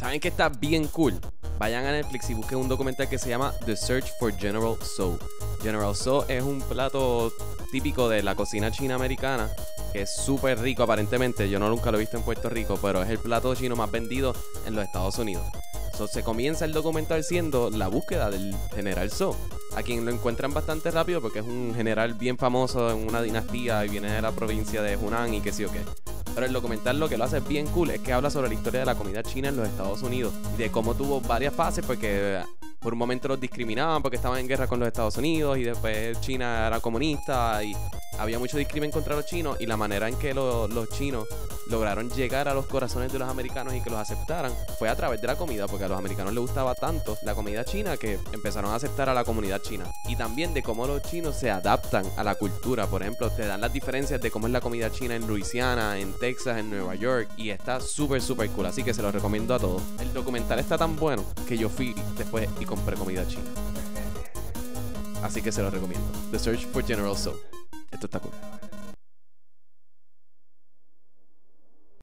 ¿Saben que está bien cool? Vayan a Netflix y busquen un documental que se llama The Search for General Tso. General Tso es un plato típico de la cocina china americana que es súper rico aparentemente. Yo no nunca lo he visto en Puerto Rico, pero es el plato chino más vendido en los Estados Unidos. So, se comienza el documental siendo la búsqueda del general So, a quien lo encuentran bastante rápido porque es un general bien famoso en una dinastía y viene de la provincia de Hunan y qué sé yo qué. Pero el documental lo que lo hace bien cool es que habla sobre la historia de la comida china en los Estados Unidos y de cómo tuvo varias fases porque por un momento los discriminaban porque estaban en guerra con los Estados Unidos y después China era comunista y había mucho discrimen contra los chinos y la manera en que los chinos lograron llegar a los corazones de los americanos y que los aceptaran fue a través de la comida porque a los americanos les gustaba tanto la comida china que empezaron a aceptar a la comunidad china. Y también de cómo los chinos se adaptan a la cultura. Por ejemplo te dan las diferencias de cómo es la comida china en Luisiana en Texas en Nueva York y está súper súper cool. Así que se lo recomiendo a todos. El documental está tan bueno que yo fui después y compré comida china. Así que se lo recomiendo. The Search for General Soap esto está cool.